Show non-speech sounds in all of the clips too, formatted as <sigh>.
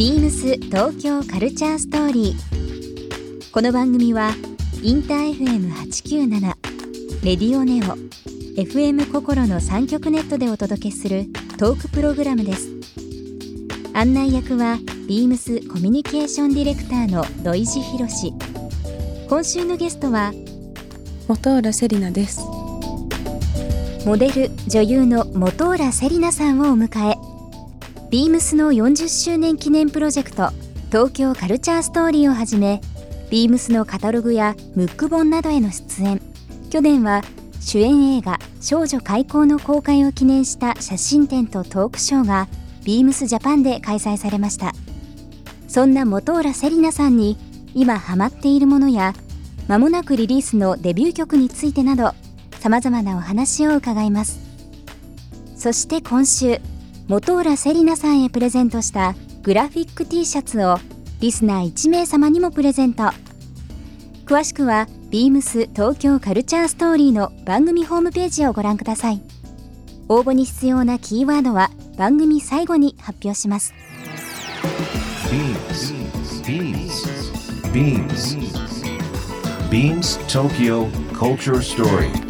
ビームス東京カルチャーストーリー。この番組はインター FM897 レディオネオ FM 心の三極ネットでお届けするトークプログラムです。案内役はビームスコミュニケーションディレクターの土井博志。今週のゲストは本浦セリナですモデル女優の本浦セリナさんをお迎えビームスの40周年記念プロジェクト東京カルチャーストーリーをはじめビームスのカタログやムック本などへの出演。去年は主演映画少女開校の公開を記念した写真展とトークショーがビームスジャパンで開催されました。そんな本浦セリナさんに今ハマっているものや間もなくリリースのデビュー曲についてなどさまざまなお話を伺います。そして今週本浦セリナさんへプレゼントしたグラフィック T シャツをリスナー1名様にもプレゼント詳しくは beams 東京カルチャーストーリーの番組ホームページをご覧ください応募に必要なキーワードは番組最後に発表します Beams. Beams. Beams Tokyo Culture Story.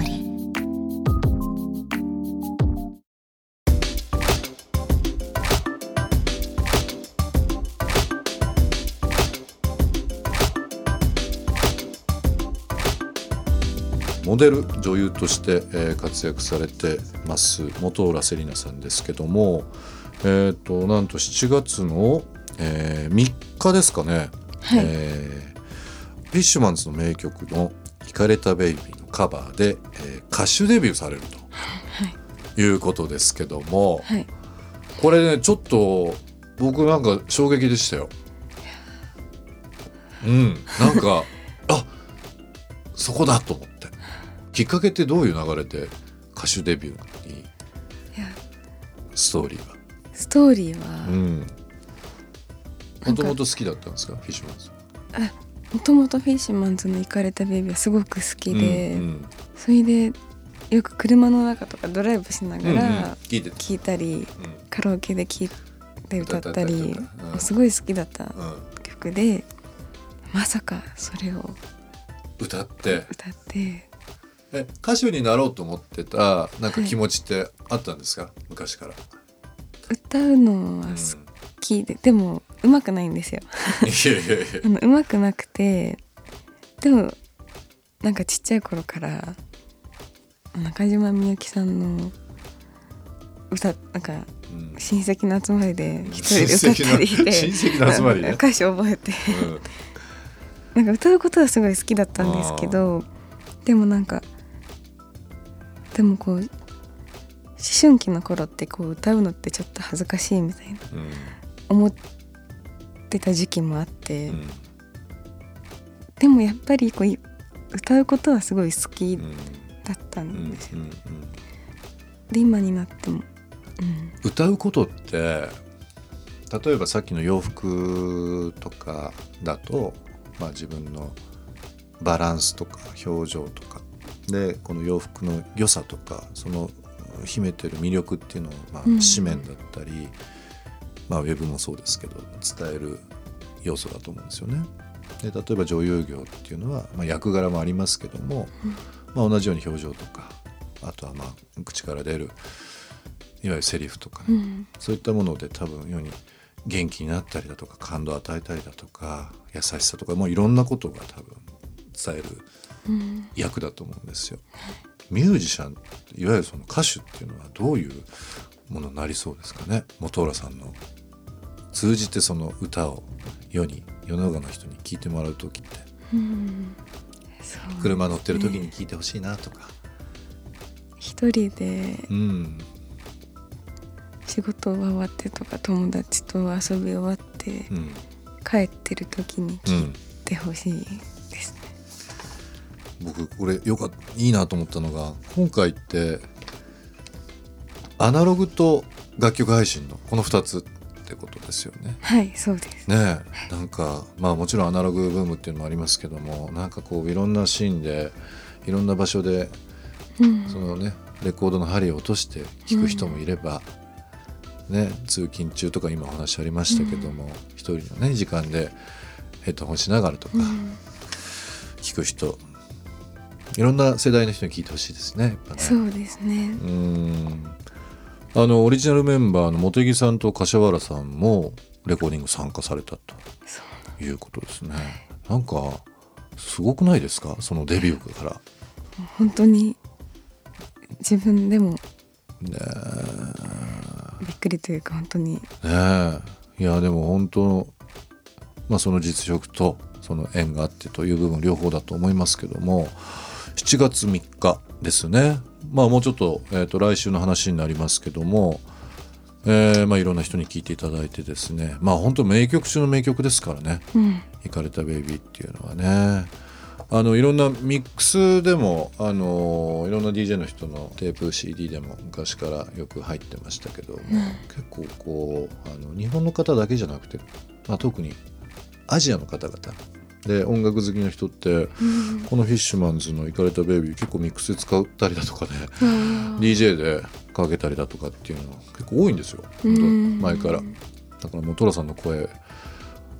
リーモデル女優として、えー活躍されてます本浦セリナさんですけどもえっ、となんと7月の、え3日ですかね、はい。えーフィッシュマンズの名曲の「イカれたベイビー」のカバーで、えー歌手デビューされるとい。うことですけども、はい。これねちょっと僕なんか衝撃でしたよ。うん。なんか <laughs> あそこだと思ってきっかけってどういう流れで歌手デビューに？や。ストーリーは。ストーリーはもともと好きだったんですか？フィッシュマンズ。もともとフィッシュマンズの行かれたベイビーはすごく好きで、うんそれでよく車の中とかドライブしなうんうん。がら聞いてた。聴いたり、うん。カラオケで聴いて歌ったりすごい好きだったうん。曲でまさかそれを歌って。歌ってえ歌手になろうと思ってたなんか気持ちってあったんですか、昔から。歌うのはうん好きで、でも上手くないんですよ。あの上手くなくてでもなんかちっちゃい頃から中島みゆきさんの歌なんかうん。親戚の集まりで一人で歌ったりして親戚の集まりね。<laughs> 歌詞覚えて。なんか歌うことはすごい好きだったんですけどでもなんかでもこう思春期の頃ってこう歌うのってちょっと恥ずかしいみたいなうん。思ってた時期もあって、うん。でもやっぱりこうい歌うことはすごい好きうん。だったうんんですよ、うんうんで今になっても、うん、歌うことって例えばさっきの洋服とかだと、まあ、自分のバランスとか表情とかでこの洋服の良さとかその秘めてる魅力っていうのを、まあうん、紙面だったり、まあ、ウェブもそうですけど伝える要素だと思うんですよね。で例えば女優業っていうのは、まあ、役柄もありますけども、まあ、同じように表情とかあとはまあ口から出るいわゆるセリフとかね、うん。そういったもので多分世に元気になったりだとか感動を与えたりだとか優しさとかもういろんなことが多分伝えるうん役だと思うんですよ。ミュージシャンいわゆるその歌手っていうのはどういうものになりそうですかね？本浦さんの通じてその歌を世に世の中の人に聞いてもらう時って。うんそう車乗ってる時に聞いてほしいなとか、一人でうん。仕事終わってとか友達と遊び終わってうん。帰ってる時にう聞いんててほしい。ですね僕これよかっいいなと思ったのが今回ってアナログと楽曲配信のこの2つってことですよね。はいそうです。ねえ。なんかまあもちろんアナログブームっていうのもありますけどもなんかこういろんなシーンでいろんな場所でうん。そのねレコードの針を落として聴く人もいれば、ね、通勤中とか今お話ありましたけども、一人のね時間でヘッドホンしながらとかうん。聴く人、いろんな世代の人に聴いてほしいですねね。そうですね。うーん。あのオリジナルメンバーの茂木さんと柏原さんもレコーディング参加されたと。いうことですね。なんかすごくないですか？そのデビューから。本当に自分でも。ねびっくりというか本当に。えねえ。いやでも本当まあその実力とその縁があってという部分両方だと思いますけども7月3日ですね。まあもうちょっと,、えー、と来週の話になりますけども、えーまあ、いろんな人に聴いていただいてですね。まあ本当名曲中の名曲ですからね。うん「イカれたベイビー」っていうのはね。あのいろんなミックスでもあのいろんな DJ の人のテープ CD でも昔からよく入ってましたけども、結構こうあの日本の方だけじゃなくて、まあ、特にアジアの方々で音楽好きの人ってこのフィッシュマンズの「イカれたベイビー」結構ミックスで使ったりだとかね DJ でかけたりだとかっていうの結構多いんですよ。前から。だからもう寅さんの声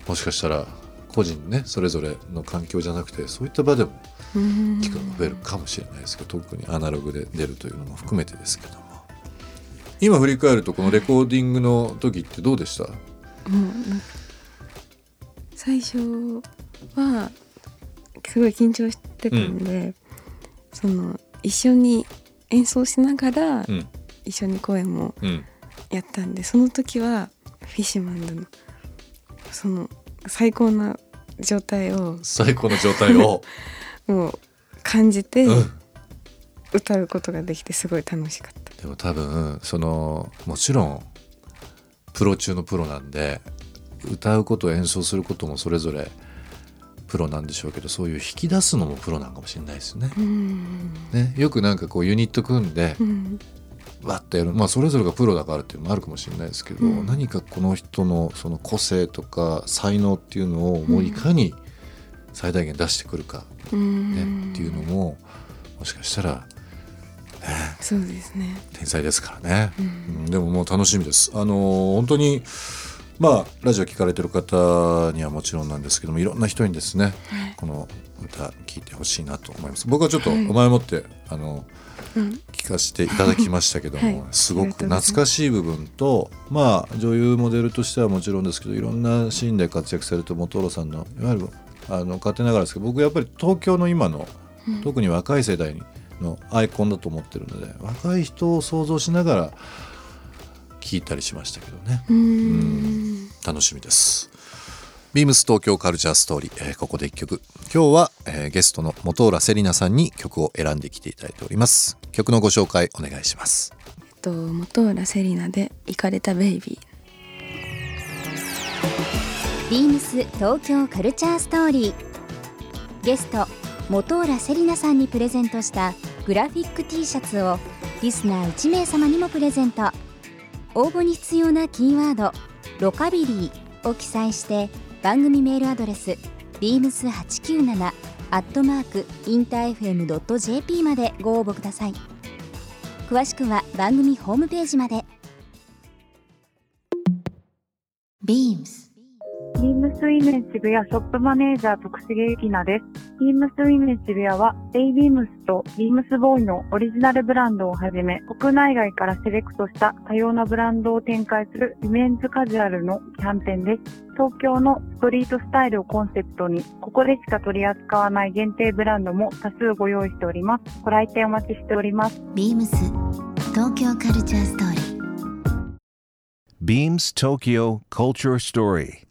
もしかしたら個人ねそれぞれの環境じゃなくてそういった場でもうん。聞くのが増えるかもしれないですけど特にアナログで出るというのも含めてですけども。今振り返るとこのレコーディングの時ってどうでした？もうなん。か最初はすごい緊張してたんで、その一緒に演奏しながらうん。一緒に声もうん。やったんでその時はフィッシュマンズのその最高な状態を最高の状態を、<laughs> もう感じてうん、歌うことができてすごい楽しかった。でも多分そのもちろんプロ中のプロなんで歌うこと演奏することもそれぞれプロなんでしょうけどそういう引き出すのもプロなんかもしれないですね。うん。ねよくなんかこうユニット組んでうんわっとやる。まあそれぞれがプロだからっていうのもあるかもしれないですけど、うん。何かこの人のその個性とか才能っていうのをもういかに最大限出してくるか、うん。ねっていうのももしかしたらそうですね。天才ですからね、うん。うんでももう楽しみです。あのー本当にまあラジオ聞かれてる方にはもちろんなんですけどもいろんな人にですねはい。この歌聞いてほしいなと思います。僕はちょっと前もって、あのうん。聞かせていただきましたけども、はい。すごく懐かしい部分とまあ女優モデルとしてはもちろんですけどいろんなシーンで活躍されてる元さんのいわゆるあの勝手ながらですけど僕やっぱり東京の今のうん。特に若い世代のアイコンだと思ってるので若い人を想像しながら聞いたりしましたけどね。うん楽しみです。ビームス東京カルチャーストーリー、えーここで一曲。今日は、えーゲストの本浦セリナさんに曲を選んできていただいております。曲のご紹介お願いします。えっと元浦セリナで「イカれたベイビー」ビームス東京カルチャーストーリー。ゲスト本浦セリナさんにプレゼントしたグラフィック T シャツをリスナー1名様にもプレゼント。応募に必要なキーワード「ロカビリー」を記載して番組メールアドレス beams897 アットマークインター FM.jp までご応募ください。詳しくは番組ホームページまで。beams ビームスウィメン渋谷ショップマネージャー徳重ゆきなです。ビームスウィメン渋谷は、レイビームスとビームスボーイのオリジナルブランドをはじめ、国内外からセレクトした多様なブランドを展開するウィメンズカジュアルのキャンペーンです。東京のストリートスタイルをコンセプトに、ここでしか取り扱わない限定ブランドも多数ご用意しております。ご来店お待ちしております。beams 東京カルチャーストーリー Beams Tokyo Culture Story.